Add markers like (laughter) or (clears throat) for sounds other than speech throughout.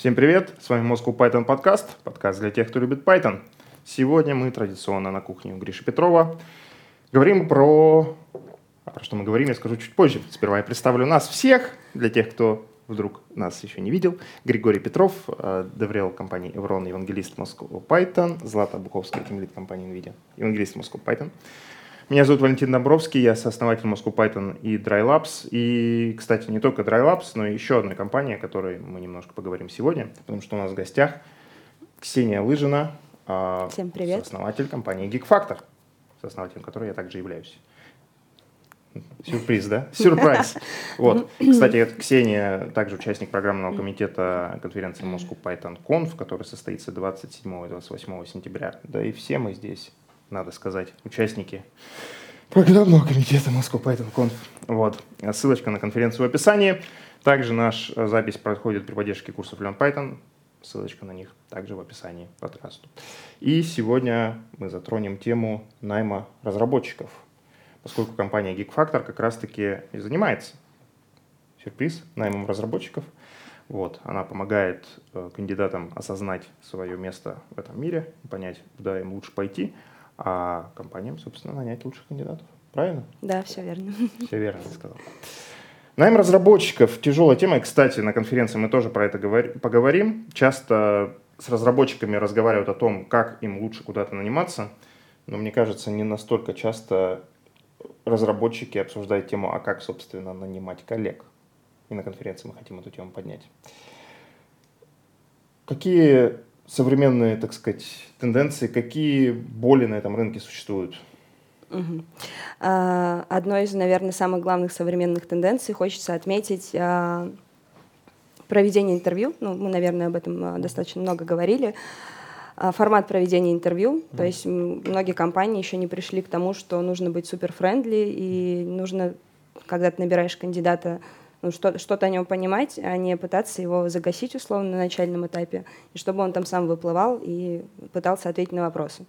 Всем привет, с вами Moscow Python подкаст, подкаст для тех, кто любит Python. Сегодня мы традиционно на кухне у Гриши Петрова говорим про... Про что мы говорим, я скажу чуть позже. Сперва я представлю нас всех, для тех, кто вдруг нас еще не видел. Григорий Петров, э, Деврел компании Evron, евангелист Moscow Python, Злата Буковская, тимлит компании NVIDIA, евангелист Moscow Python. Меня зовут Валентин Домбровский, я сооснователь Moscow Python и DryLabs. И, кстати, не только DryLabs, но и еще одной компании, о которой мы немножко поговорим сегодня, потому что у нас в гостях Ксения Лыжина, а, Всем привет. сооснователь компании GeekFactor, сооснователем которой я также являюсь. Сюрприз, да? (laughs) Сюрприз. Вот. Кстати, Ксения также участник программного комитета конференции Moscow Python Conf, который состоится 27 и 28 сентября. Да и все мы здесь надо сказать, участники программного комитета Moscow Python Conf. Вот. Ссылочка на конференцию в описании. Также наш э, запись проходит при поддержке курсов Learn Python. Ссылочка на них также в описании подкасту. И сегодня мы затронем тему найма разработчиков, поскольку компания GeekFactor как раз-таки и занимается сюрприз, наймом разработчиков. Вот, она помогает э, кандидатам осознать свое место в этом мире, понять, куда им лучше пойти, а компаниям, собственно, нанять лучших кандидатов. Правильно? Да, все верно. Все верно ты сказал. Найм разработчиков – тяжелая тема. И, кстати, на конференции мы тоже про это поговорим. Часто с разработчиками разговаривают о том, как им лучше куда-то наниматься. Но мне кажется, не настолько часто разработчики обсуждают тему, а как, собственно, нанимать коллег. И на конференции мы хотим эту тему поднять. Какие современные, так сказать, тенденции, какие боли на этом рынке существуют? Угу. Одной из, наверное, самых главных современных тенденций хочется отметить а, проведение интервью. Ну, мы, наверное, об этом а, достаточно много говорили. Формат проведения интервью. Mm. То есть многие компании еще не пришли к тому, что нужно быть супер-френдли и нужно, когда ты набираешь кандидата ну, что, что-то о нем понимать, а не пытаться его загасить условно на начальном этапе, и чтобы он там сам выплывал и пытался ответить на вопросы.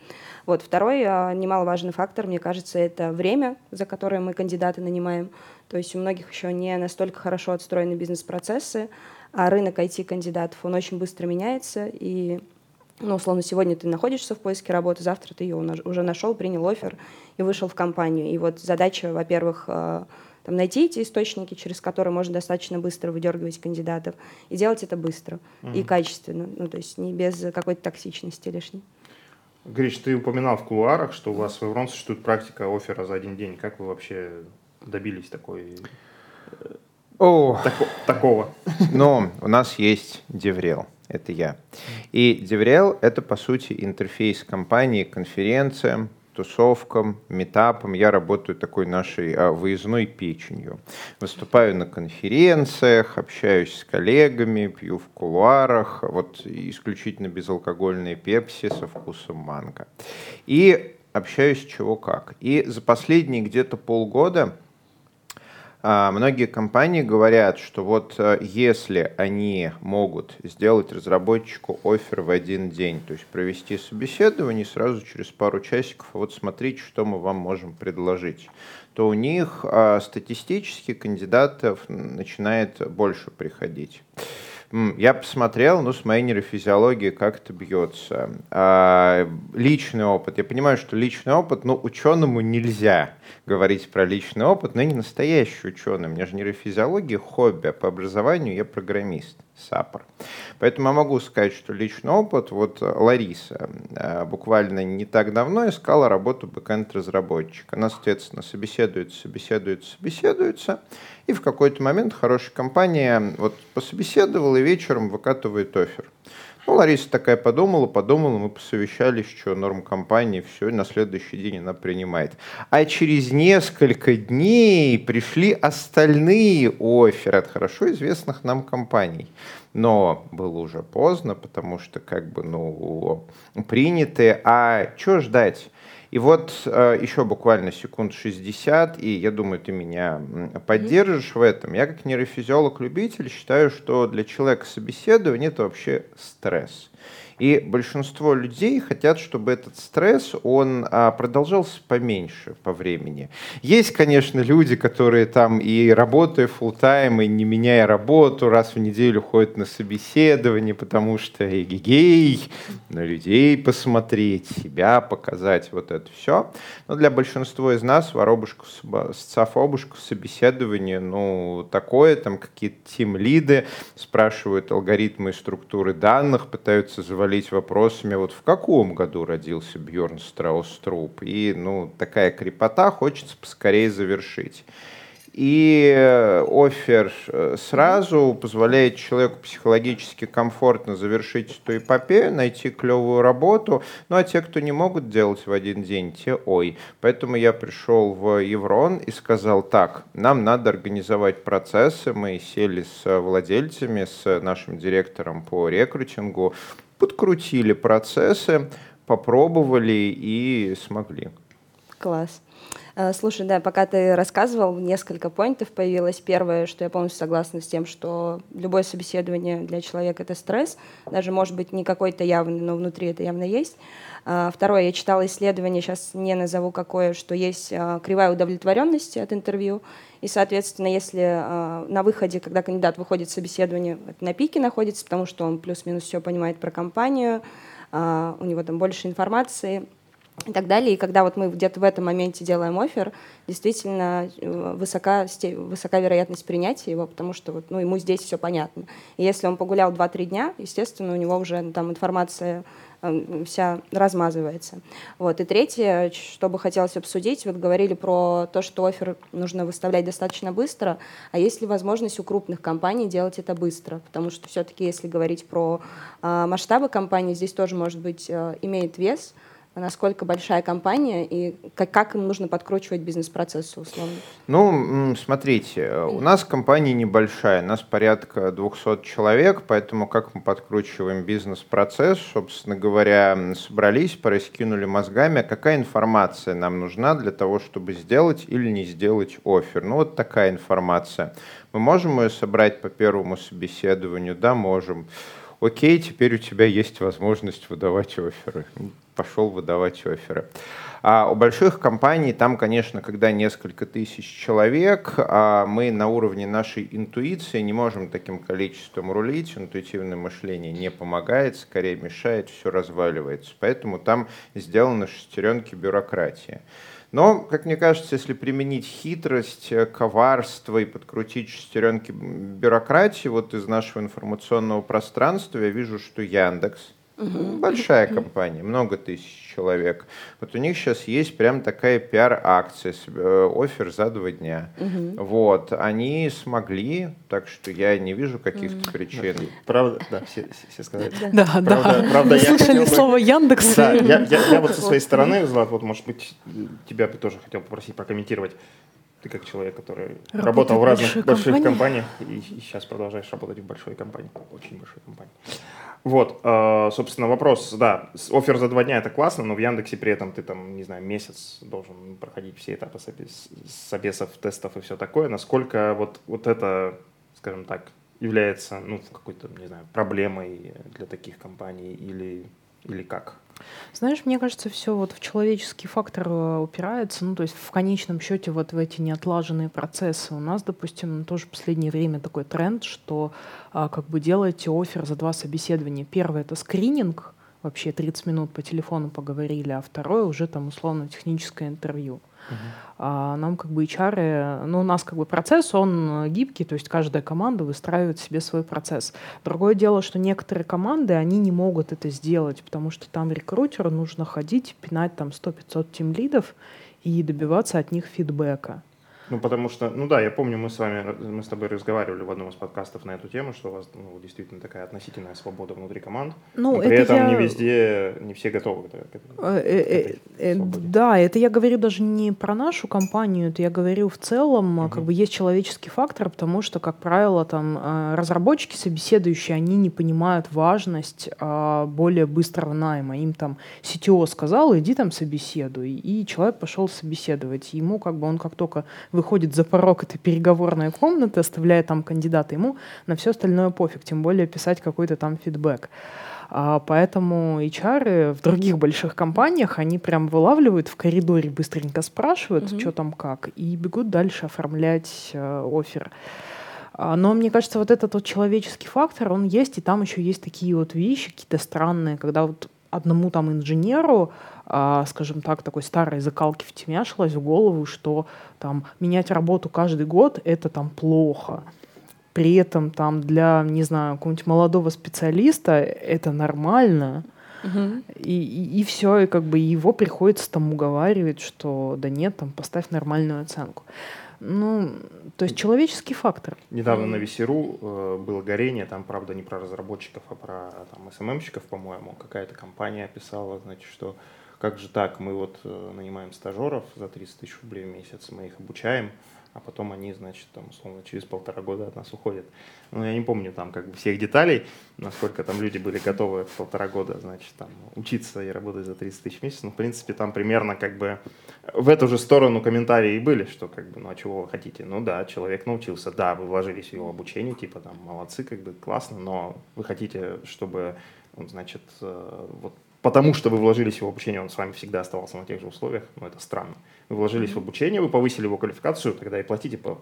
Вот. Второй а, немаловажный фактор, мне кажется, это время, за которое мы кандидаты нанимаем. То есть у многих еще не настолько хорошо отстроены бизнес-процессы, а рынок IT-кандидатов, он очень быстро меняется, и ну, условно, сегодня ты находишься в поиске работы, завтра ты ее уже нашел, принял офер и вышел в компанию. И вот задача, во-первых, а, там, найти эти источники, через которые можно достаточно быстро выдергивать кандидатов, и делать это быстро mm-hmm. и качественно, ну, то есть не без какой-то токсичности лишней. Гриш, ты упоминал в кулуарах, что у вас в Evrone существует практика оффера за один день. Как вы вообще добились такой, О, тако, такого? Ну, у нас есть DevRel, это я. И DevRel — это, по сути, интерфейс компании, конференциям, тусовкам, митапам. Я работаю такой нашей а, выездной печенью. Выступаю на конференциях, общаюсь с коллегами, пью в кулуарах. Вот исключительно безалкогольные пепси со вкусом манго. И общаюсь чего как. И за последние где-то полгода многие компании говорят, что вот э, если они могут сделать разработчику офер в один день, то есть провести собеседование сразу через пару часиков, а вот смотрите, что мы вам можем предложить, то у них а, статистически кандидатов начинает больше приходить. Я посмотрел, ну, с моей нейрофизиологией, как это бьется. А, личный опыт. Я понимаю, что личный опыт, ну, ученому нельзя говорить про личный опыт, но я не настоящий ученый. У меня же нейрофизиология, хобби, а по образованию я программист, саппор. Поэтому я могу сказать, что личный опыт, вот Лариса а, буквально не так давно искала работу бэкэнд-разработчика. Она, соответственно, собеседуется, собеседуется, собеседуется, и в какой-то момент хорошая компания вот пособеседовала и вечером выкатывает офер. Ну, Лариса такая подумала, подумала, мы посовещались, что норм компании, все, и на следующий день она принимает. А через несколько дней пришли остальные оферы от хорошо известных нам компаний. Но было уже поздно, потому что как бы, ну, приняты. А что ждать? И вот э, еще буквально секунд 60, и я думаю, ты меня поддержишь в этом. Я как нейрофизиолог-любитель считаю, что для человека собеседование это вообще стресс. И большинство людей хотят, чтобы этот стресс, он а, продолжался поменьше по времени. Есть, конечно, люди, которые там и работая full тайм и не меняя работу, раз в неделю ходят на собеседование, потому что эгегей, на людей посмотреть, себя показать, вот это все. Но для большинства из нас воробушков, социофобушков собеседование, ну, такое, там какие-то тим-лиды спрашивают алгоритмы и структуры данных, пытаются завалить вопросами, вот в каком году родился Бьорн Страус-Труп, и, ну, такая крепота, хочется поскорее завершить. И э, офер э, сразу позволяет человеку психологически комфортно завершить эту эпопею, найти клевую работу. Ну а те, кто не могут делать в один день, те ой. Поэтому я пришел в Еврон и сказал так, нам надо организовать процессы. Мы сели с владельцами, с нашим директором по рекрутингу, подкрутили процессы, попробовали и смогли. Класс. Э, слушай, да, пока ты рассказывал, несколько поинтов появилось. Первое, что я полностью согласна с тем, что любое собеседование для человека — это стресс. Даже, может быть, не какой-то явный, но внутри это явно есть. А, второе, я читала исследование, сейчас не назову какое, что есть а, кривая удовлетворенности от интервью. И, соответственно, если на выходе, когда кандидат выходит в собеседование, на пике находится, потому что он плюс-минус все понимает про компанию, у него там больше информации — и так далее. И когда вот мы где-то в этом моменте делаем офер, действительно э, высока, высока вероятность принятия его, потому что вот, ну, ему здесь все понятно. И если он погулял 2-3 дня, естественно, у него уже там информация э, вся размазывается. Вот. И третье, что бы хотелось обсудить, вот говорили про то, что офер нужно выставлять достаточно быстро, а есть ли возможность у крупных компаний делать это быстро? Потому что все-таки, если говорить про э, масштабы компании, здесь тоже, может быть, э, имеет вес, насколько большая компания и как, как им нужно подкручивать бизнес-процессы условно? Ну, смотрите, у нас компания небольшая, нас порядка 200 человек, поэтому как мы подкручиваем бизнес-процесс, собственно говоря, собрались, пораскинули мозгами, а какая информация нам нужна для того, чтобы сделать или не сделать офер. Ну, вот такая информация. Мы можем ее собрать по первому собеседованию? Да, можем окей, теперь у тебя есть возможность выдавать оферы. Пошел выдавать оферы. А у больших компаний там, конечно, когда несколько тысяч человек, а мы на уровне нашей интуиции не можем таким количеством рулить, интуитивное мышление не помогает, скорее мешает, все разваливается. Поэтому там сделаны шестеренки бюрократии. Но, как мне кажется, если применить хитрость, э, коварство и подкрутить шестеренки бюрократии вот из нашего информационного пространства, я вижу, что Яндекс, Угу. Большая компания, много тысяч человек. Вот у них сейчас есть прям такая пиар-акция, э, офер за два дня. Угу. Вот, они смогли, так что я не вижу каких-то угу. причин. Правда, да, все, все сказали. Да, да. Правда, да. правда, Слышали я слово бы... Яндекс. Да, я, я, я вот со своей стороны, Злат, вот, может быть, тебя бы тоже хотел попросить прокомментировать. Ты как человек, который Работает работал в разных больших компаниях и, и сейчас продолжаешь работать в большой компании, очень большой компании. Вот, э, собственно, вопрос, да, офер за два дня это классно, но в Яндексе при этом ты там, не знаю, месяц должен проходить все этапы собесов, тестов и все такое. Насколько вот, вот это, скажем так, является, ну, какой-то, не знаю, проблемой для таких компаний или, или как? Знаешь, мне кажется, все вот в человеческий фактор э, упирается, ну, то есть в конечном счете вот в эти неотлаженные процессы. У нас, допустим, тоже в последнее время такой тренд, что а, как бы делаете офер за два собеседования. Первое — это скрининг, вообще 30 минут по телефону поговорили, а второе уже там условно техническое интервью. Uh-huh. А нам как бы HR, ну у нас как бы процесс, он гибкий, то есть каждая команда выстраивает себе свой процесс. Другое дело, что некоторые команды, они не могут это сделать, потому что там рекрутеру нужно ходить, пинать там 100-500 тимлидов и добиваться от них фидбэка. Ну, потому что, ну да, я помню, мы с вами, мы с тобой разговаривали в одном из подкастов на эту тему, что у вас ну, действительно такая относительная свобода внутри команд. Ну, но при это этом я... не везде, не все готовы к, к, к э, э, э, Да, это я говорю даже не про нашу компанию, это я говорю в целом, угу. как бы есть человеческий фактор, потому что, как правило, там разработчики, собеседующие, они не понимают важность а, более быстрого найма. Им там CTO сказал, иди там собеседуй, и человек пошел собеседовать. Ему как бы он как только вы выходит за порог этой переговорной комнаты, оставляя там кандидата, ему на все остальное пофиг, тем более писать какой-то там фидбэк. А, поэтому HR в других больших компаниях, они прям вылавливают в коридоре, быстренько спрашивают, mm-hmm. что там как, и бегут дальше оформлять э, офер. А, но мне кажется, вот этот вот человеческий фактор, он есть, и там еще есть такие вот вещи какие-то странные, когда вот одному там инженеру, скажем так, такой старой закалки втемяшилось в голову, что там менять работу каждый год это там плохо при этом там для, не знаю, какого-нибудь молодого специалиста это нормально. Угу. И, и, и все, и как бы его приходится там уговаривать, что да нет, там поставь нормальную оценку. Ну, то есть человеческий фактор. Недавно на Весеру э, было горение, там, правда, не про разработчиков, а про там, СММщиков, по-моему. Какая-то компания писала, значит, что как же так, мы вот э, нанимаем стажеров за 30 тысяч рублей в месяц, мы их обучаем, а потом они, значит, там, условно, через полтора года от нас уходят. Ну, я не помню там как бы всех деталей, насколько там люди были готовы полтора года, значит, там, учиться и работать за 30 тысяч в месяц. Ну, в принципе, там примерно как бы в эту же сторону комментарии были, что как бы, ну, а чего вы хотите? Ну, да, человек научился, да, вы вложились в его обучение, типа, там, молодцы, как бы, классно, но вы хотите, чтобы, он, значит, э, вот потому что вы вложились в его обучение, он с вами всегда оставался на тех же условиях, но это странно. Вы вложились в обучение, вы повысили его квалификацию, тогда и платите по,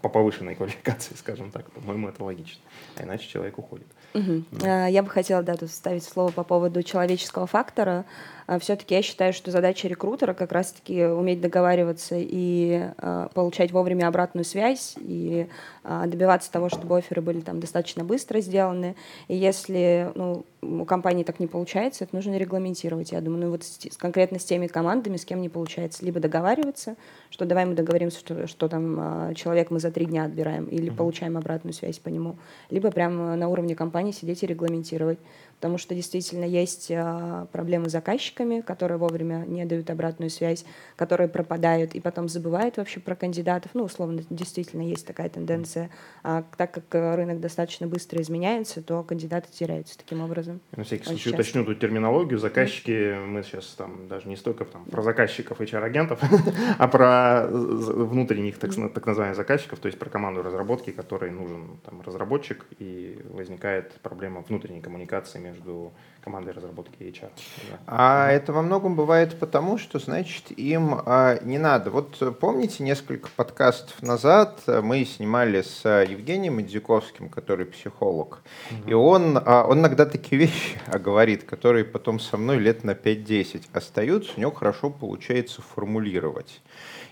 по повышенной (laughs) квалификации, скажем так. По-моему, это логично. А иначе человек уходит. Угу. Да. Я бы хотела да, тут вставить слово по поводу человеческого фактора. А, Все-таки я считаю, что задача рекрутера как раз-таки уметь договариваться и э, получать вовремя обратную связь и э, добиваться того, чтобы оферы были там достаточно быстро сделаны. И если ну, у компании так не получается, это нужно регламентировать. Я думаю, ну вот с, конкретно с теми командами, с кем не получается, либо договариваться, что давай мы договоримся, что, что там э, человек мы за три дня отбираем или mm-hmm. получаем обратную связь по нему, либо прямо на уровне компании сидеть и регламентировать потому что действительно есть а, проблемы с заказчиками, которые вовремя не дают обратную связь, которые пропадают и потом забывают вообще про кандидатов. Ну, условно, действительно есть такая тенденция. А так как рынок достаточно быстро изменяется, то кандидаты теряются таким образом. На всякий случай уточню тут терминологию. Заказчики, мы сейчас там даже не столько там, про заказчиков HR-агентов, (laughs) а про внутренних так, так называемых заказчиков, то есть про команду разработки, которой нужен там, разработчик, и возникает проблема внутренней коммуникации между командой разработки и HR. Да. А это во многом бывает потому, что, значит, им а, не надо. Вот помните, несколько подкастов назад мы снимали с Евгением Идзюковским, который психолог, угу. и он, а, он иногда такие (laughs) вещи говорит, которые потом со мной лет на 5-10 остаются, у него хорошо получается формулировать.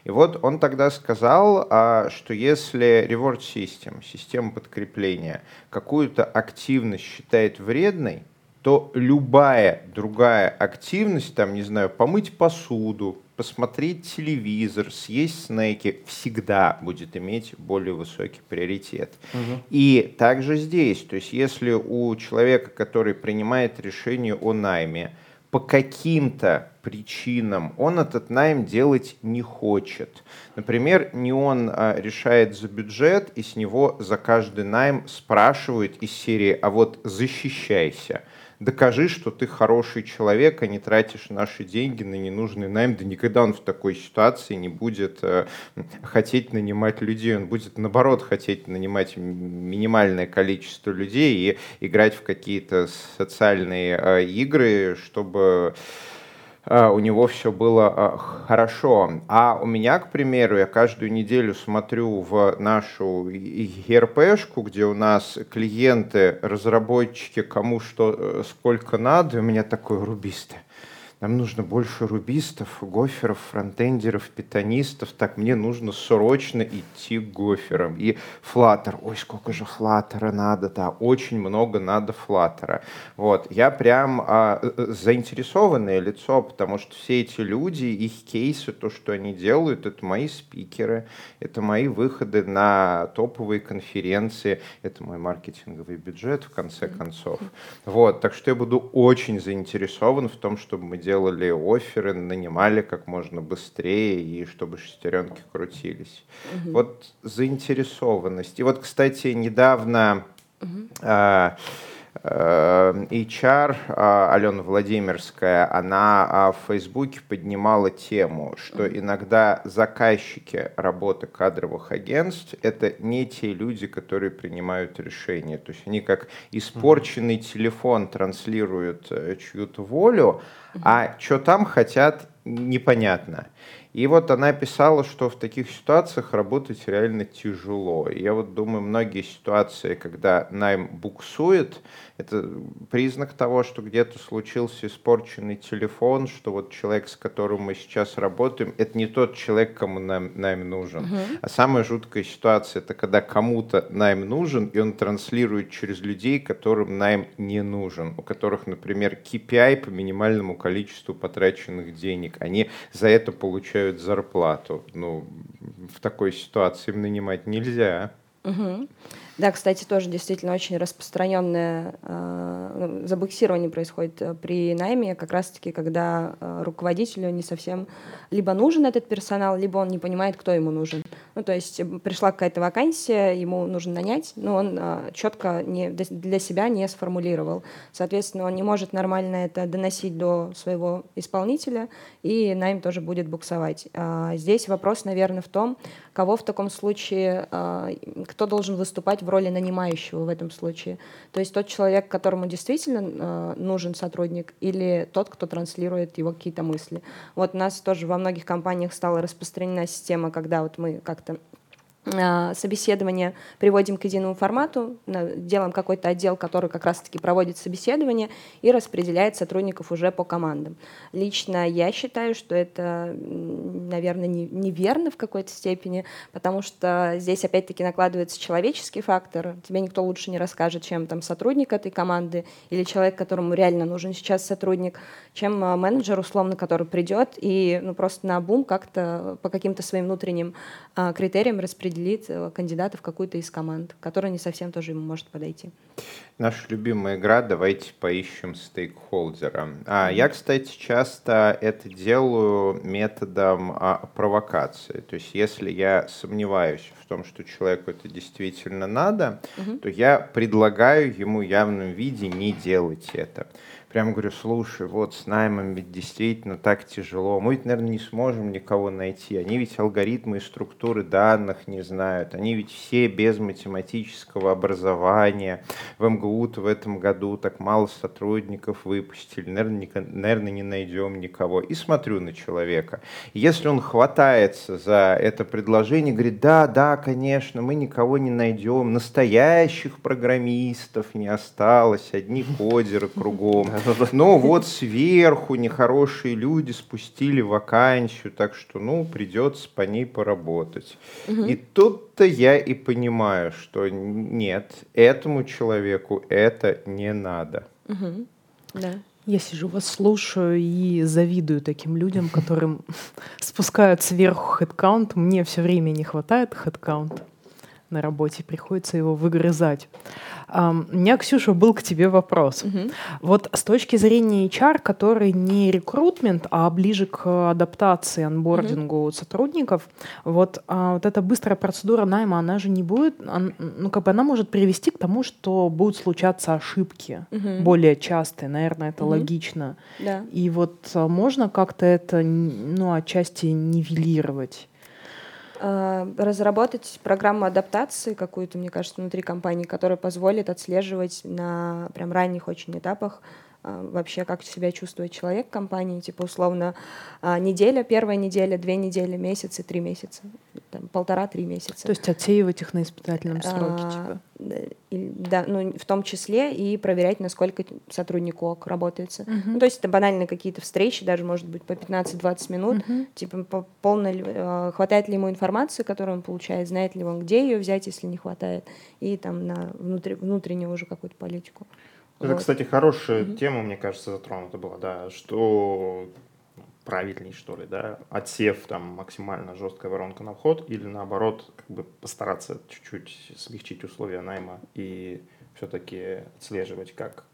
И вот он тогда сказал, а, что если reward system, система подкрепления, какую-то активность считает вредной, то любая другая активность, там, не знаю, помыть посуду, посмотреть телевизор, съесть снеки, всегда будет иметь более высокий приоритет. Угу. И также здесь, то есть если у человека, который принимает решение о найме, по каким-то причинам он этот найм делать не хочет. Например, не он а, решает за бюджет, и с него за каждый найм спрашивают из серии «А вот защищайся» докажи, что ты хороший человек, а не тратишь наши деньги на ненужный найм. Да никогда он в такой ситуации не будет э, хотеть нанимать людей, он будет наоборот хотеть нанимать минимальное количество людей и играть в какие-то социальные э, игры, чтобы у него все было а, хорошо. А у меня, к примеру, я каждую неделю смотрю в нашу ERP-шку, где у нас клиенты, разработчики, кому что, э, сколько надо, и у меня такой рубистый нам нужно больше рубистов, гоферов, фронтендеров, питонистов. Так, мне нужно срочно идти к гоферам. И флаттер. Ой, сколько же флаттера надо, да, очень много надо флаттера. Вот, я прям а, э, э, заинтересованное лицо, потому что все эти люди, их кейсы, то, что они делают, это мои спикеры, это мои выходы на топовые конференции, это мой маркетинговый бюджет, в конце концов. Вот, так что я буду очень заинтересован в том, чтобы мы делали делали оферы, нанимали как можно быстрее и чтобы шестеренки крутились. Угу. Вот заинтересованность. И вот, кстати, недавно угу. а, Э, HR а, Алена Владимирская, она а, в Фейсбуке поднимала тему, что иногда заказчики работы кадровых агентств — это не те люди, которые принимают решения. То есть они как испорченный телефон транслируют э, чью-то волю, а что там хотят, непонятно. И вот она писала, что в таких ситуациях работать реально тяжело. И я вот думаю, многие ситуации, когда найм буксует, это признак того, что где-то случился испорченный телефон, что вот человек, с которым мы сейчас работаем, это не тот человек, кому нам найм нужен. Угу. А самая жуткая ситуация, это когда кому-то найм нужен, и он транслирует через людей, которым найм не нужен, у которых, например, KPI по минимальному количеству потраченных денег. Они за это получают зарплату. Ну, в такой ситуации им нанимать нельзя. Угу. Да, кстати, тоже действительно очень распространенное э, ну, забуксирование происходит э, при найме, как раз-таки, когда э, руководителю не совсем либо нужен этот персонал, либо он не понимает, кто ему нужен. Ну, то есть пришла какая-то вакансия, ему нужно нанять, но он э, четко не, для себя не сформулировал. Соответственно, он не может нормально это доносить до своего исполнителя, и найм тоже будет буксовать. А здесь вопрос, наверное, в том, кого в таком случае, э, кто должен выступать в роли нанимающего в этом случае. То есть тот человек, которому действительно э, нужен сотрудник, или тот, кто транслирует его какие-то мысли. Вот у нас тоже во многих компаниях стала распространена система, когда вот мы как-то собеседование приводим к единому формату, делаем какой-то отдел, который как раз-таки проводит собеседование и распределяет сотрудников уже по командам. Лично я считаю, что это, наверное, неверно в какой-то степени, потому что здесь опять-таки накладывается человеческий фактор. Тебе никто лучше не расскажет, чем там сотрудник этой команды или человек, которому реально нужен сейчас сотрудник, чем а, менеджер, условно, который придет и ну, просто на бум как-то по каким-то своим внутренним а, критериям распределяет определит э, кандидата в какую-то из команд, которая не совсем тоже ему может подойти. Наша любимая игра «Давайте поищем стейкхолдера». А, я, кстати, часто это делаю методом а, провокации. То есть если я сомневаюсь в том, что человеку это действительно надо, угу. то я предлагаю ему явном виде не делать это прям говорю, слушай, вот с наймом действительно так тяжело. Мы ведь, наверное, не сможем никого найти. Они ведь алгоритмы и структуры данных не знают. Они ведь все без математического образования. В МГУ-то в этом году так мало сотрудников выпустили. Наверное, не, наверное, не найдем никого. И смотрю на человека. Если он хватается за это предложение, говорит, да, да, конечно, мы никого не найдем. Настоящих программистов не осталось. Одни кодеры кругом. (laughs) Но вот сверху нехорошие люди спустили вакансию, так что, ну, придется по ней поработать. И тут-то я и понимаю, что нет, этому человеку это не надо. Да. Я сижу, вас слушаю и завидую таким людям, которым (laughs) спускают сверху хедкаунт. Мне все время не хватает хедкаунта на работе, приходится его выгрызать. Um, у меня, Ксюша, был к тебе вопрос. Uh-huh. Вот с точки зрения HR, который не рекрутмент, а ближе к адаптации, анбордингу uh-huh. сотрудников, вот, а, вот эта быстрая процедура найма, она же не будет, он, ну как бы она может привести к тому, что будут случаться ошибки uh-huh. более частые, наверное, это uh-huh. логично. Да. И вот а, можно как-то это, ну, отчасти нивелировать? Э, разработать программу адаптации какую-то, мне кажется, внутри компании, которая позволит отслеживать на прям ранних очень этапах вообще, как себя чувствует человек в компании, типа, условно, а, неделя, первая неделя, две недели, месяц и три месяца, полтора-три месяца. То есть отсеивать их на испытательном сроке, а, типа? Да, ну, в том числе и проверять, насколько сотрудник ок работается. Uh-huh. Ну, то есть это банальные какие-то встречи, даже, может быть, по 15-20 минут, uh-huh. типа, по полно, хватает ли ему информации, которую он получает, знает ли он, где ее взять, если не хватает, и там на внутри, внутреннюю уже какую-то политику. Это, вот. кстати, хорошая угу. тема, мне кажется, затронута была, да, что правильней, что ли, да, отсев там максимально жесткая воронка на вход или наоборот, как бы постараться чуть-чуть смягчить условия найма и все-таки отслеживать, как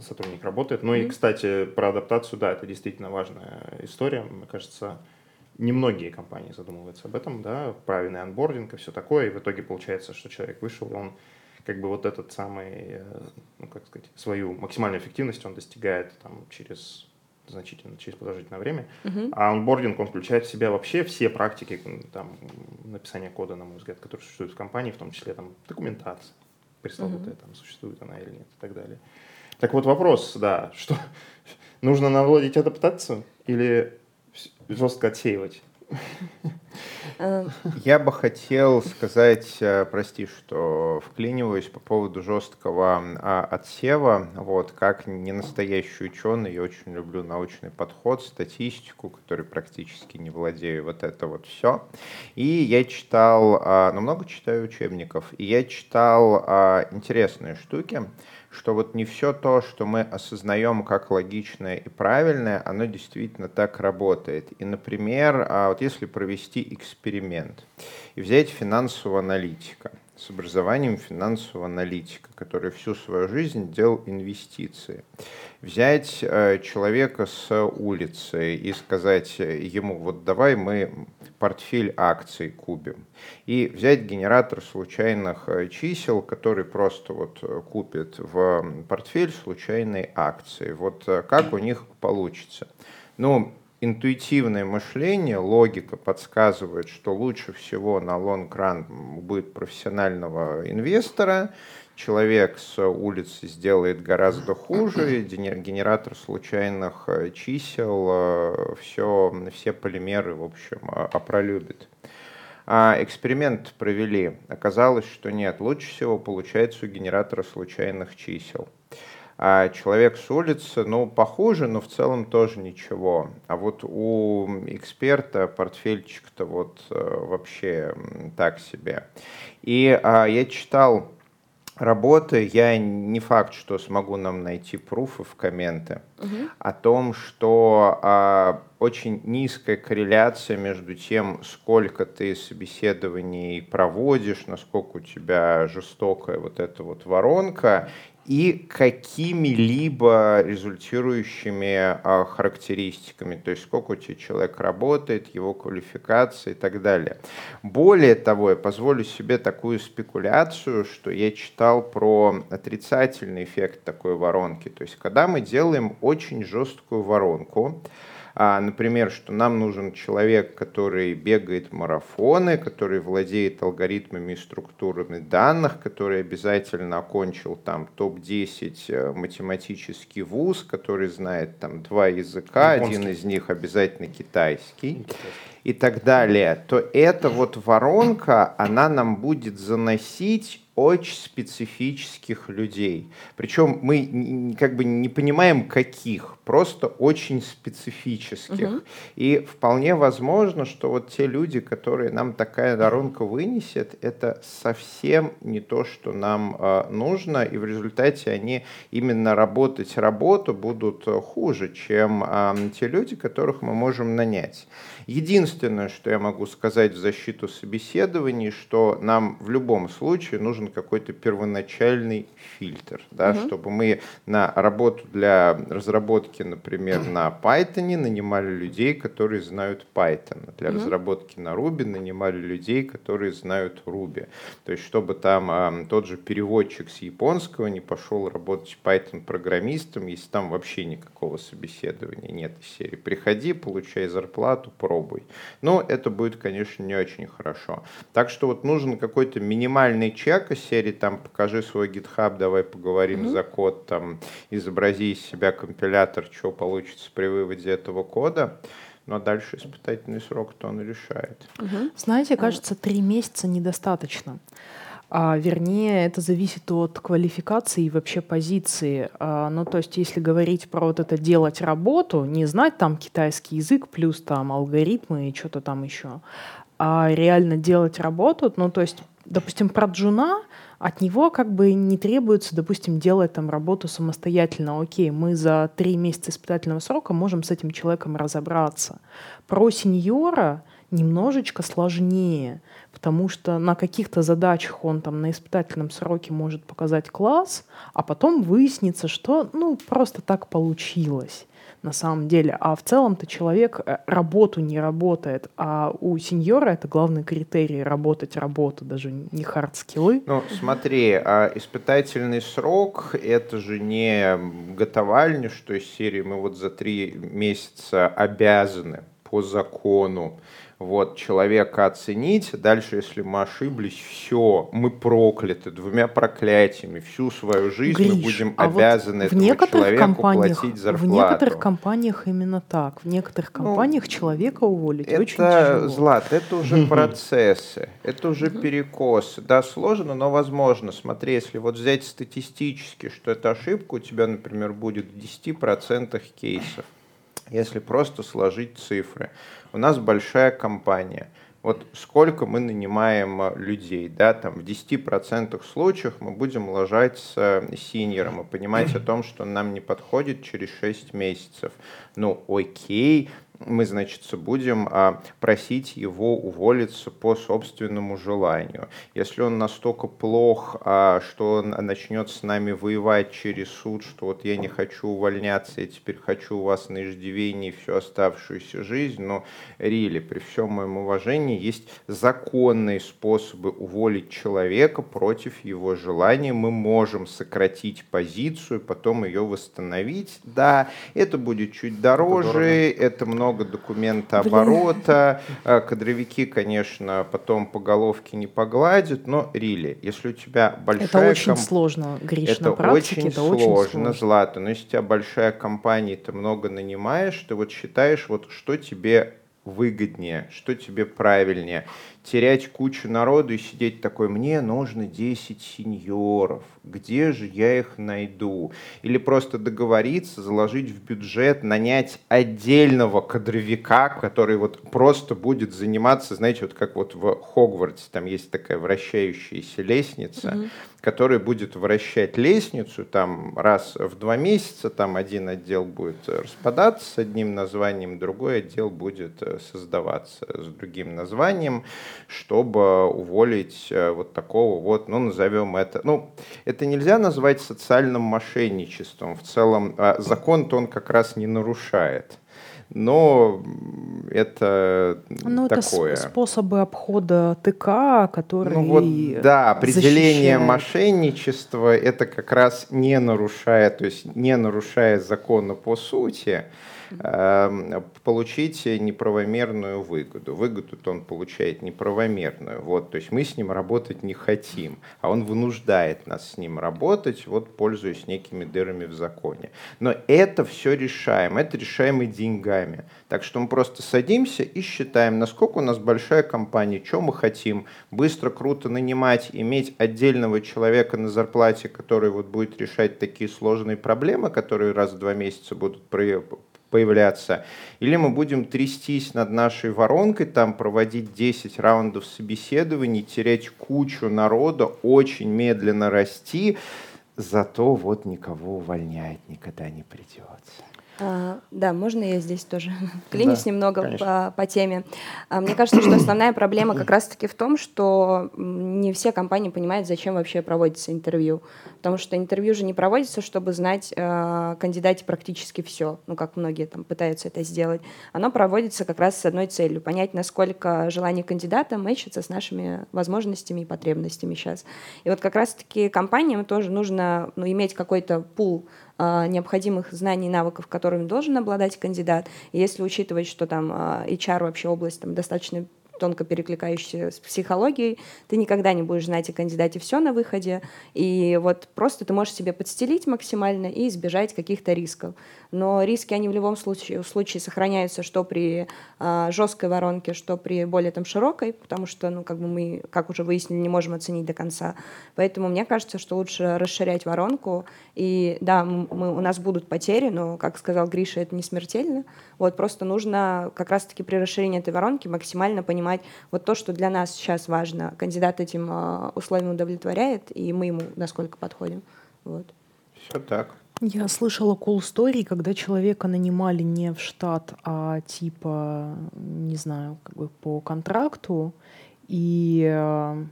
сотрудник работает. Ну mm-hmm. и, кстати, про адаптацию, да, это действительно важная история. Мне кажется, немногие компании задумываются об этом, да, правильный анбординг и все такое, и в итоге получается, что человек вышел, и он как бы вот этот самый, э, ну, как сказать, свою максимальную эффективность он достигает там через значительно через продолжительное время. Uh-huh. А онбординг, он включает в себя вообще все практики там, написания кода, на мой взгляд, которые существуют в компании, в том числе там, документация пресловутая, uh-huh. там, существует она или нет и так далее. Так вот вопрос, да, (laughs) что нужно наладить адаптацию или жестко отсеивать? Я бы хотел сказать, э, прости, что вклиниваюсь по поводу жесткого а, отсева. Вот, как не настоящий ученый, я очень люблю научный подход, статистику, который практически не владею, вот это вот все. И я читал, а, ну много читаю учебников, и я читал а, интересные штуки, что вот не все то, что мы осознаем как логичное и правильное, оно действительно так работает. И, например, а вот если провести эксперимент и взять финансового аналитика с образованием финансового аналитика, который всю свою жизнь делал инвестиции, взять э, человека с улицы и сказать ему, вот давай мы портфель акций купим. И взять генератор случайных э, чисел, который просто вот купит в портфель случайные акции. Вот э, как у них получится? Ну, интуитивное мышление, логика подсказывает, что лучше всего на лонг-ран будет профессионального инвестора, человек с улицы сделает гораздо хуже, (clears throat) генератор случайных э, чисел, все, э, все полимеры, в общем, э, опролюбит. А эксперимент провели. Оказалось, что нет, лучше всего получается у генератора случайных чисел. А человек с улицы, ну, похуже, но в целом тоже ничего. А вот у эксперта портфельчик-то вот вообще так себе. И а, я читал работы, я не факт, что смогу нам найти пруфы в комменты угу. о том, что а, очень низкая корреляция между тем, сколько ты собеседований проводишь, насколько у тебя жестокая вот эта вот воронка, и какими-либо результирующими а, характеристиками, то есть сколько у тебя человек работает, его квалификация и так далее. Более того, я позволю себе такую спекуляцию, что я читал про отрицательный эффект такой воронки. То есть когда мы делаем очень жесткую воронку, а, например, что нам нужен человек, который бегает марафоны, который владеет алгоритмами и структурами данных, который обязательно окончил там топ-10 э, математический вуз, который знает там два языка, Японский. один из них обязательно китайский. и так далее, то эта вот воронка, она нам будет заносить очень специфических людей. Причем мы как бы не понимаем, каких, просто очень специфических. Угу. И вполне возможно, что вот те люди, которые нам такая воронка вынесет, это совсем не то, что нам э, нужно, и в результате они именно работать работу будут хуже, чем э, те люди, которых мы можем нанять. Единственное, что я могу сказать в защиту собеседований, что нам в любом случае нужен какой-то первоначальный фильтр, да, угу. чтобы мы на работу для разработки, например, на Python нанимали людей, которые знают Python, для угу. разработки на Ruby нанимали людей, которые знают Ruby. То есть, чтобы там э, тот же переводчик с японского не пошел работать Python программистом, если там вообще никакого собеседования нет из серии. Приходи, получай зарплату, пробуй. Но это будет, конечно, не очень хорошо. Так что вот нужен какой-то минимальный чек из серии, там, покажи свой GitHub, давай поговорим mm-hmm. за код, там, изобрази из себя компилятор, что получится при выводе этого кода. Но дальше испытательный срок-то он решает. Угу. Знаете, кажется, три месяца недостаточно. А, вернее, это зависит от квалификации и вообще позиции. А, ну, то есть, если говорить про вот это делать работу, не знать там китайский язык плюс там алгоритмы и что-то там еще, а реально делать работу, ну, то есть, допустим, про джуна, от него как бы не требуется, допустим, делать там работу самостоятельно. Окей, мы за три месяца испытательного срока можем с этим человеком разобраться. Про сеньора немножечко сложнее потому что на каких-то задачах он там на испытательном сроке может показать класс, а потом выяснится, что ну просто так получилось. На самом деле. А в целом-то человек э, работу не работает, а у сеньора это главный критерий работать работу, даже не хард-скиллы. Ну, смотри, а испытательный срок — это же не готовальня, что из серии мы вот за три месяца обязаны по закону вот, человека оценить. Дальше, если мы ошиблись, все, мы прокляты двумя проклятиями. Всю свою жизнь Гриш, мы будем а обязаны вот этому в человеку платить зарплату. В некоторых компаниях именно так. В некоторых Ну, компаниях человека уволить это, очень тяжело. Злат, это уже процессы, это уже перекосы. Да, сложно, но возможно. Смотри, если вот взять статистически, что эта ошибка у тебя, например, будет в 10% кейсов, если просто сложить цифры. У нас большая компания. Вот сколько мы нанимаем э, людей, да, там в 10% случаев мы будем ложать с э, синьором и понимать о том, что нам не подходит через 6 месяцев. Ну, окей, мы, значит, будем а, просить его уволиться по собственному желанию. Если он настолько плох, а, что он начнет с нами воевать через суд, что вот я не хочу увольняться, я теперь хочу у вас на иждивении всю оставшуюся жизнь, но, Рили, при всем моем уважении, есть законные способы уволить человека против его желания. Мы можем сократить позицию, потом ее восстановить. Да, это будет чуть дороже, это много много документооборота. Блин. Кадровики, конечно, потом по головке не погладят, но рили, если у тебя большая... Это очень комп... сложно, Гриш, это на практике очень это сложно, очень сложно, Злата. Но если у тебя большая компания, ты много нанимаешь, ты вот считаешь, вот что тебе выгоднее, что тебе правильнее терять кучу народу и сидеть такой, мне нужно 10 сеньоров, где же я их найду? Или просто договориться, заложить в бюджет, нанять отдельного кадровика, который вот просто будет заниматься, знаете, вот как вот в Хогвартсе, там есть такая вращающаяся лестница, mm-hmm. который будет вращать лестницу там раз в два месяца, там один отдел будет распадаться с одним названием, другой отдел будет э, создаваться с другим названием чтобы уволить э, вот такого вот, ну, назовем это, ну, это нельзя назвать социальным мошенничеством. В целом а закон-то он как раз не нарушает. Но это ну, такое. это способы обхода ТК, которые ну, вот, Да, определение защищают. мошенничества это как раз не нарушая, то есть не нарушая закона по сути, получить неправомерную выгоду. Выгоду-то он получает неправомерную. Вот, то есть мы с ним работать не хотим, а он вынуждает нас с ним работать, вот пользуясь некими дырами в законе. Но это все решаем, это решаем и деньгами. Так что мы просто садимся и считаем, насколько у нас большая компания, что мы хотим. Быстро, круто нанимать, иметь отдельного человека на зарплате, который вот будет решать такие сложные проблемы, которые раз в два месяца будут появляться, или мы будем трястись над нашей воронкой, там проводить 10 раундов собеседований, терять кучу народа, очень медленно расти, зато вот никого увольнять никогда не придется. А, да, можно я здесь тоже (laughs) клянусь да, немного по, по теме. А, мне кажется, что основная проблема как раз-таки в том, что не все компании понимают, зачем вообще проводится интервью. Потому что интервью же не проводится, чтобы знать э, кандидате практически все, ну, как многие там пытаются это сделать. Оно проводится как раз с одной целью — понять, насколько желание кандидата мэчится с нашими возможностями и потребностями сейчас. И вот как раз-таки компаниям тоже нужно ну, иметь какой-то пул необходимых знаний и навыков, которыми должен обладать кандидат. И если учитывать, что там а, HR вообще область там, достаточно тонко перекликающийся с психологией, ты никогда не будешь знать о кандидате все на выходе, и вот просто ты можешь себе подстелить максимально и избежать каких-то рисков. Но риски, они в любом случае, в случае сохраняются, что при а, жесткой воронке, что при более там широкой, потому что, ну, как бы мы, как уже выяснили, не можем оценить до конца. Поэтому мне кажется, что лучше расширять воронку, и да, мы, у нас будут потери, но, как сказал Гриша, это не смертельно. Вот просто нужно как раз-таки при расширении этой воронки максимально понимать, вот то, что для нас сейчас важно. Кандидат этим а, условием удовлетворяет, и мы ему насколько подходим. Вот. Все так. Я слышала cool story, когда человека нанимали не в штат, а типа, не знаю, как бы по контракту, и а,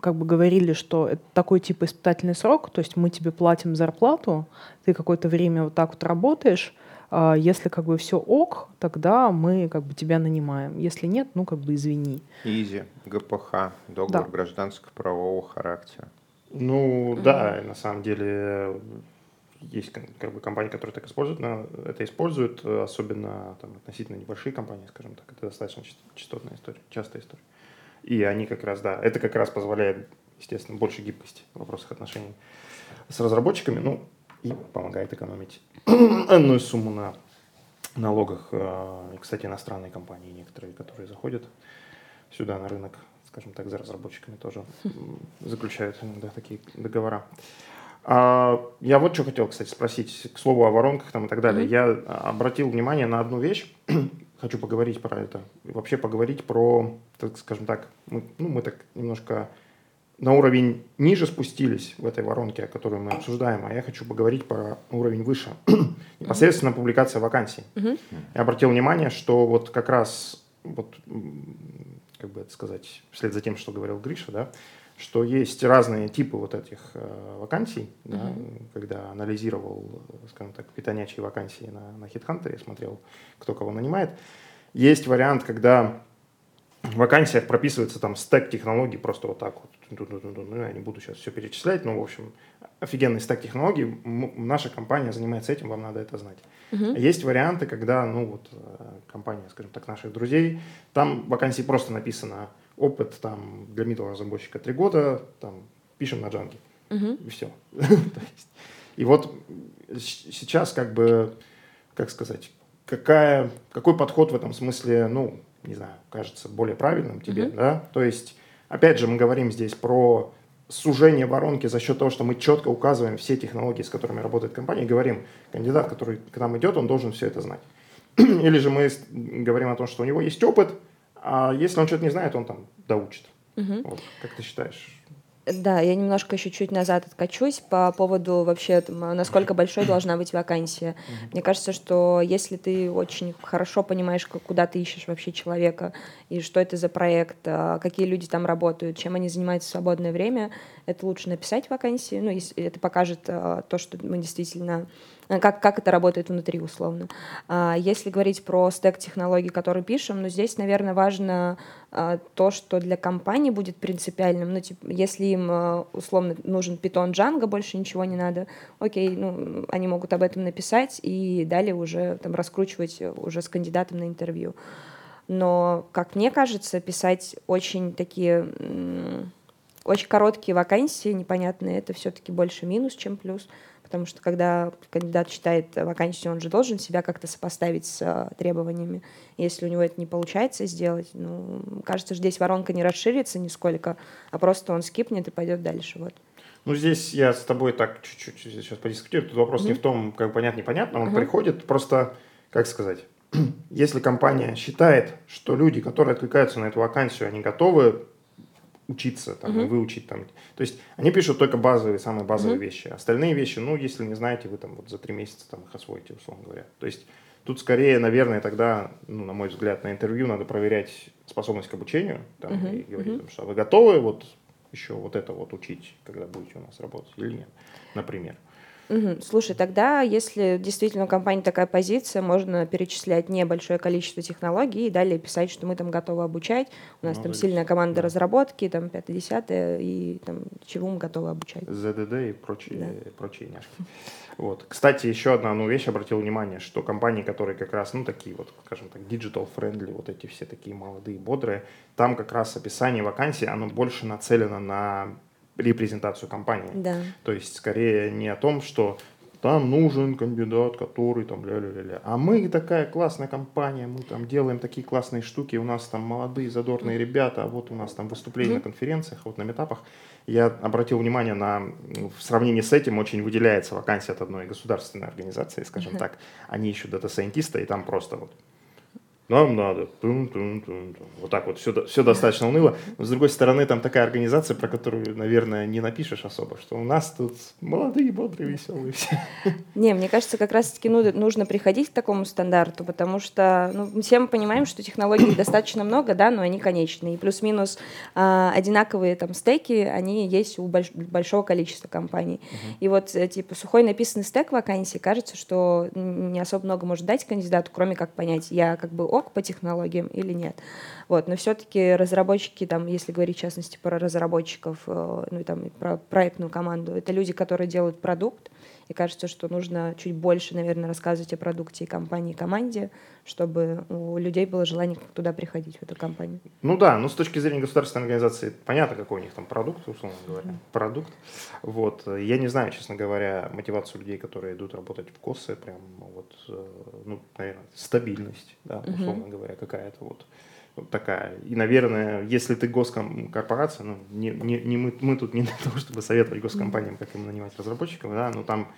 как бы говорили, что это такой типа испытательный срок, то есть мы тебе платим зарплату, ты какое-то время вот так вот работаешь, А, если как бы все ок, тогда мы как бы тебя нанимаем. Если нет, ну как бы извини. Изи, ГПХ, договор да. гражданско-правового характера. Ну mm-hmm. да, на самом деле есть как бы компании, которые так используют, но это используют, особенно там, относительно небольшие компании, скажем так, это достаточно частотная история, частая история. И они как раз, да, это как раз позволяет, естественно, больше гибкости в вопросах отношений с разработчиками, ну, и помогает экономить (clears throat) энную сумму на налогах. А, и, кстати, иностранные компании некоторые, которые заходят сюда на рынок, скажем так, за разработчиками тоже заключают иногда такие договора. А, я вот что хотел, кстати, спросить, к слову о воронках там и так далее. Mm-hmm. Я обратил внимание на одну вещь, (clears throat) хочу поговорить про это, вообще поговорить про, так скажем так, мы, ну, мы так немножко на уровень ниже спустились в этой воронке, которую мы обсуждаем, а я хочу поговорить про уровень выше. (clears throat) Непосредственно публикация вакансий. Я обратил внимание, что вот как раз, вот, как бы это сказать, вслед за тем, что говорил Гриша, да, что есть разные типы вот этих э, вакансий, да, mm-hmm. когда анализировал, скажем так, питонячие вакансии на, на HeadHunter, я смотрел, кто кого нанимает. Есть вариант, когда в вакансиях прописывается там стек технологий просто вот так вот. Ну, я не буду сейчас все перечислять, но, в общем, офигенный стек технологий. Наша компания занимается этим, вам надо это знать. Uh-huh. Есть варианты, когда, ну, вот, э, компания, скажем так, наших друзей, там вакансии просто написано опыт там для middle разработчика три года, там, пишем на джанге. Uh-huh. И все. (laughs) И вот сейчас как бы, как сказать, какая, какой подход в этом смысле, ну, не знаю, кажется более правильным тебе, mm-hmm. да? То есть, опять же, мы говорим здесь про сужение воронки за счет того, что мы четко указываем все технологии, с которыми работает компания, и говорим, кандидат, который к нам идет, он должен все это знать. (clears throat) Или же мы говорим о том, что у него есть опыт, а если он что-то не знает, он там доучит. Угу. Вот, как ты считаешь? Да, я немножко еще чуть назад откачусь по поводу вообще, там, насколько большой должна быть вакансия. Мне кажется, что если ты очень хорошо понимаешь, куда ты ищешь вообще человека, и что это за проект, а, какие люди там работают, чем они занимаются в свободное время, это лучше написать вакансии. Ну, если это покажет а, то, что мы действительно как, как это работает внутри условно. А, если говорить про стек технологий, которые пишем, ну, здесь, наверное, важно а, то, что для компании будет принципиальным. Ну, типа, если им а, условно нужен питон Django, больше ничего не надо, окей, ну, они могут об этом написать и далее уже там раскручивать уже с кандидатом на интервью. Но, как мне кажется, писать очень такие очень короткие вакансии непонятные, это все-таки больше минус, чем плюс потому что когда кандидат читает вакансию, он же должен себя как-то сопоставить с э, требованиями. Если у него это не получается сделать, ну, кажется, что здесь воронка не расширится нисколько, а просто он скипнет и пойдет дальше. Вот. Ну, здесь я с тобой так чуть-чуть сейчас подискутирую. Тут вопрос mm-hmm. не в том, как понятно, непонятно. Он mm-hmm. приходит просто, как сказать, (clears throat) если компания считает, что люди, которые откликаются на эту вакансию, они готовы учиться там, uh-huh. и выучить там. То есть они пишут только базовые, самые базовые uh-huh. вещи. Остальные вещи, ну, если не знаете, вы там вот за три месяца там их освоите, условно говоря. То есть тут скорее, наверное, тогда, ну, на мой взгляд, на интервью надо проверять способность к обучению там, uh-huh. и говорить, uh-huh. что вы готовы вот еще вот это вот учить, когда будете у нас работать или нет, например. Угу. Слушай, тогда, если действительно у компании такая позиция, можно перечислять небольшое количество технологий и далее писать, что мы там готовы обучать, у нас ну, там сильная команда да. разработки, там 5-10, и там чего мы готовы обучать. ЗДД и прочие, да. прочие няшки. Вот. Кстати, еще одна ну, вещь обратил внимание, что компании, которые как раз, ну, такие вот, скажем так, digital-friendly, вот эти все такие молодые, бодрые, там как раз описание вакансии, оно больше нацелено на репрезентацию компании. Да. То есть скорее не о том, что там нужен кандидат, который там ля-ля-ля. А мы такая классная компания, мы там делаем такие классные штуки, у нас там молодые задорные ребята, а вот у нас там выступления mm-hmm. на конференциях, вот на митапах. Я обратил внимание на, в сравнении с этим очень выделяется вакансия от одной государственной организации, скажем mm-hmm. так. Они ищут дата-сайентиста, и там просто вот нам надо. Тун -тун -тун -тун. Вот так вот, все, все достаточно уныло. Но, с другой стороны, там такая организация, про которую, наверное, не напишешь особо, что у нас тут молодые, бодрые, веселые все. Не, мне кажется, как раз-таки ну, нужно приходить к такому стандарту, потому что ну, все мы понимаем, что технологий достаточно много, да, но они конечные. И плюс-минус а, одинаковые там стеки, они есть у больш- большого количества компаний. Uh-huh. И вот, э, типа, сухой написанный стек вакансии, кажется, что не особо много может дать кандидату, кроме как понять, я как бы ок по технологиям или нет. Вот, но все-таки разработчики, там, если говорить в частности про разработчиков, э, ну там про проектную команду, это люди, которые делают продукт, и кажется, что нужно чуть больше, наверное, рассказывать о продукте и компании, и команде, чтобы у людей было желание туда приходить, в эту компанию. Ну да, ну с точки зрения государственной организации понятно, какой у них там продукт, условно говоря, mm-hmm. продукт. Вот. Я не знаю, честно говоря, мотивацию людей, которые идут работать в КОСы, прям вот, э, ну, наверное, стабильность, да, условно mm-hmm. говоря, какая-то вот вот такая. И, наверное, если ты госкорпорация, ну, не, не, не мы, мы тут не для того, чтобы советовать госкомпаниям, как им нанимать разработчиков, да, но там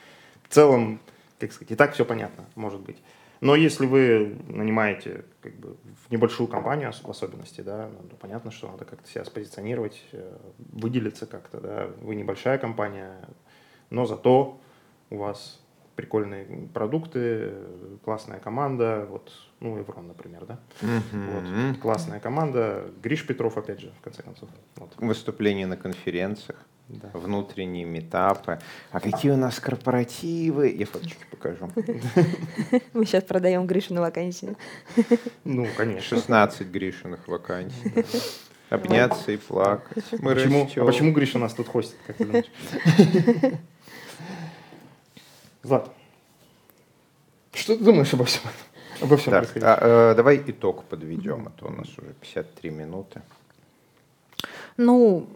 в целом, как сказать, и так все понятно, может быть. Но если вы нанимаете как бы, в небольшую компанию в особенности, да, ну, то понятно, что надо как-то себя спозиционировать, э, выделиться как-то, да. Вы небольшая компания, но зато у вас прикольные продукты, классная команда, вот, ну, Еврон, например, да? Mm-hmm. Вот, классная команда, Гриш Петров, опять же, в конце концов. Вот. Выступления на конференциях, да. внутренние метапы. А какие у нас корпоративы? Я фоточки покажу. (laughs) Мы сейчас продаем Гришину вакансии. Ну, конечно. 16 Гришиных вакансий. Обняться и плакать. Мы почему, а почему Гриша нас тут хостит, как ты думаешь? (laughs) Влад, что ты думаешь обо всем Обо всем так, а, э, давай итог подведем, а то у нас уже 53 минуты. Ну,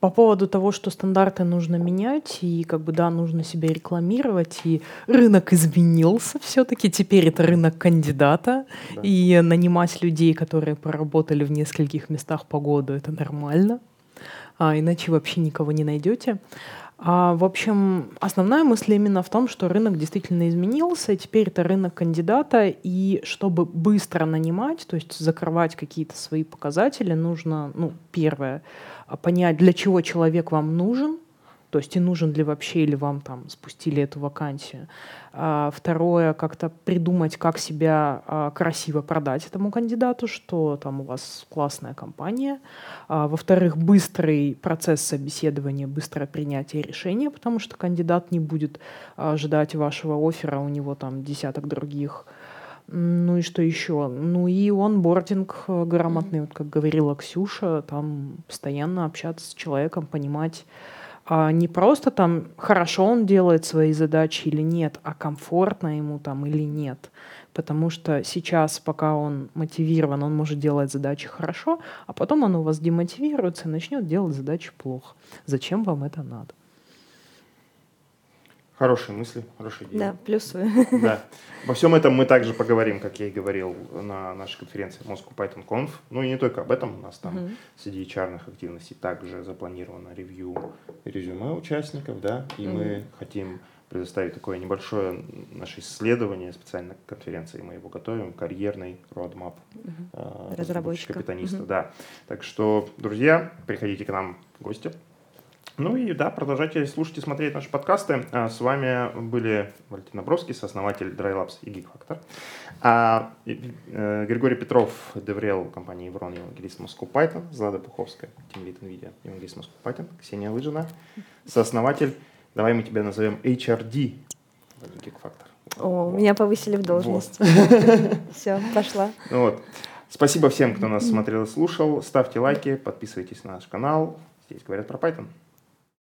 по поводу того, что стандарты нужно менять, и как бы, да, нужно себя рекламировать, и рынок изменился все-таки, теперь это рынок кандидата, да. и нанимать людей, которые поработали в нескольких местах по году, это нормально, а иначе вообще никого не найдете. А, в общем, основная мысль именно в том, что рынок действительно изменился, теперь это рынок кандидата, и чтобы быстро нанимать, то есть закрывать какие-то свои показатели, нужно, ну, первое, понять, для чего человек вам нужен, то есть и нужен ли вообще, или вам там спустили эту вакансию. А, второе, как-то придумать, как себя а, красиво продать этому кандидату, что там у вас классная компания. А, во-вторых, быстрый процесс собеседования, быстрое принятие решения, потому что кандидат не будет ждать вашего оффера, у него там десяток других. Ну и что еще? Ну и онбординг э, грамотный, вот как говорила Ксюша, там постоянно общаться с человеком, понимать, а не просто там хорошо он делает свои задачи или нет, а комфортно ему там или нет. Потому что сейчас, пока он мотивирован, он может делать задачи хорошо, а потом он у вас демотивируется и начнет делать задачи плохо. Зачем вам это надо? Хорошие мысли, хорошие идеи. Да, плюсую. Да. Во всем этом мы также поговорим, как я и говорил на нашей конференции Moscow Python Conf. Ну и не только об этом, у нас там uh-huh. среди HR активностей также запланировано ревью резюме участников, да, и uh-huh. мы хотим предоставить такое небольшое наше исследование специально к конференции. Мы его готовим, карьерный roadmap uh-huh. разработчика. Капитаниста, uh-huh. да. Так что, друзья, приходите к нам в гости. Ну и да, продолжайте слушать и смотреть наши подкасты. А, с вами были Валентин Набровский, сооснователь DryLabs и GeekFactor. А, э, Григорий Петров, Деврел компании Еврон, евангелист Москву Python, Злада Пуховская, Тимлит NVIDIA, евангелист Москву Python, Ксения Лыжина, сооснователь, давай мы тебя назовем HRD GeekFactor. О, вот. меня повысили в должность. (laughs) Все, пошла. Вот. Спасибо всем, кто нас смотрел и слушал. Ставьте лайки, подписывайтесь на наш канал. Здесь говорят про Python.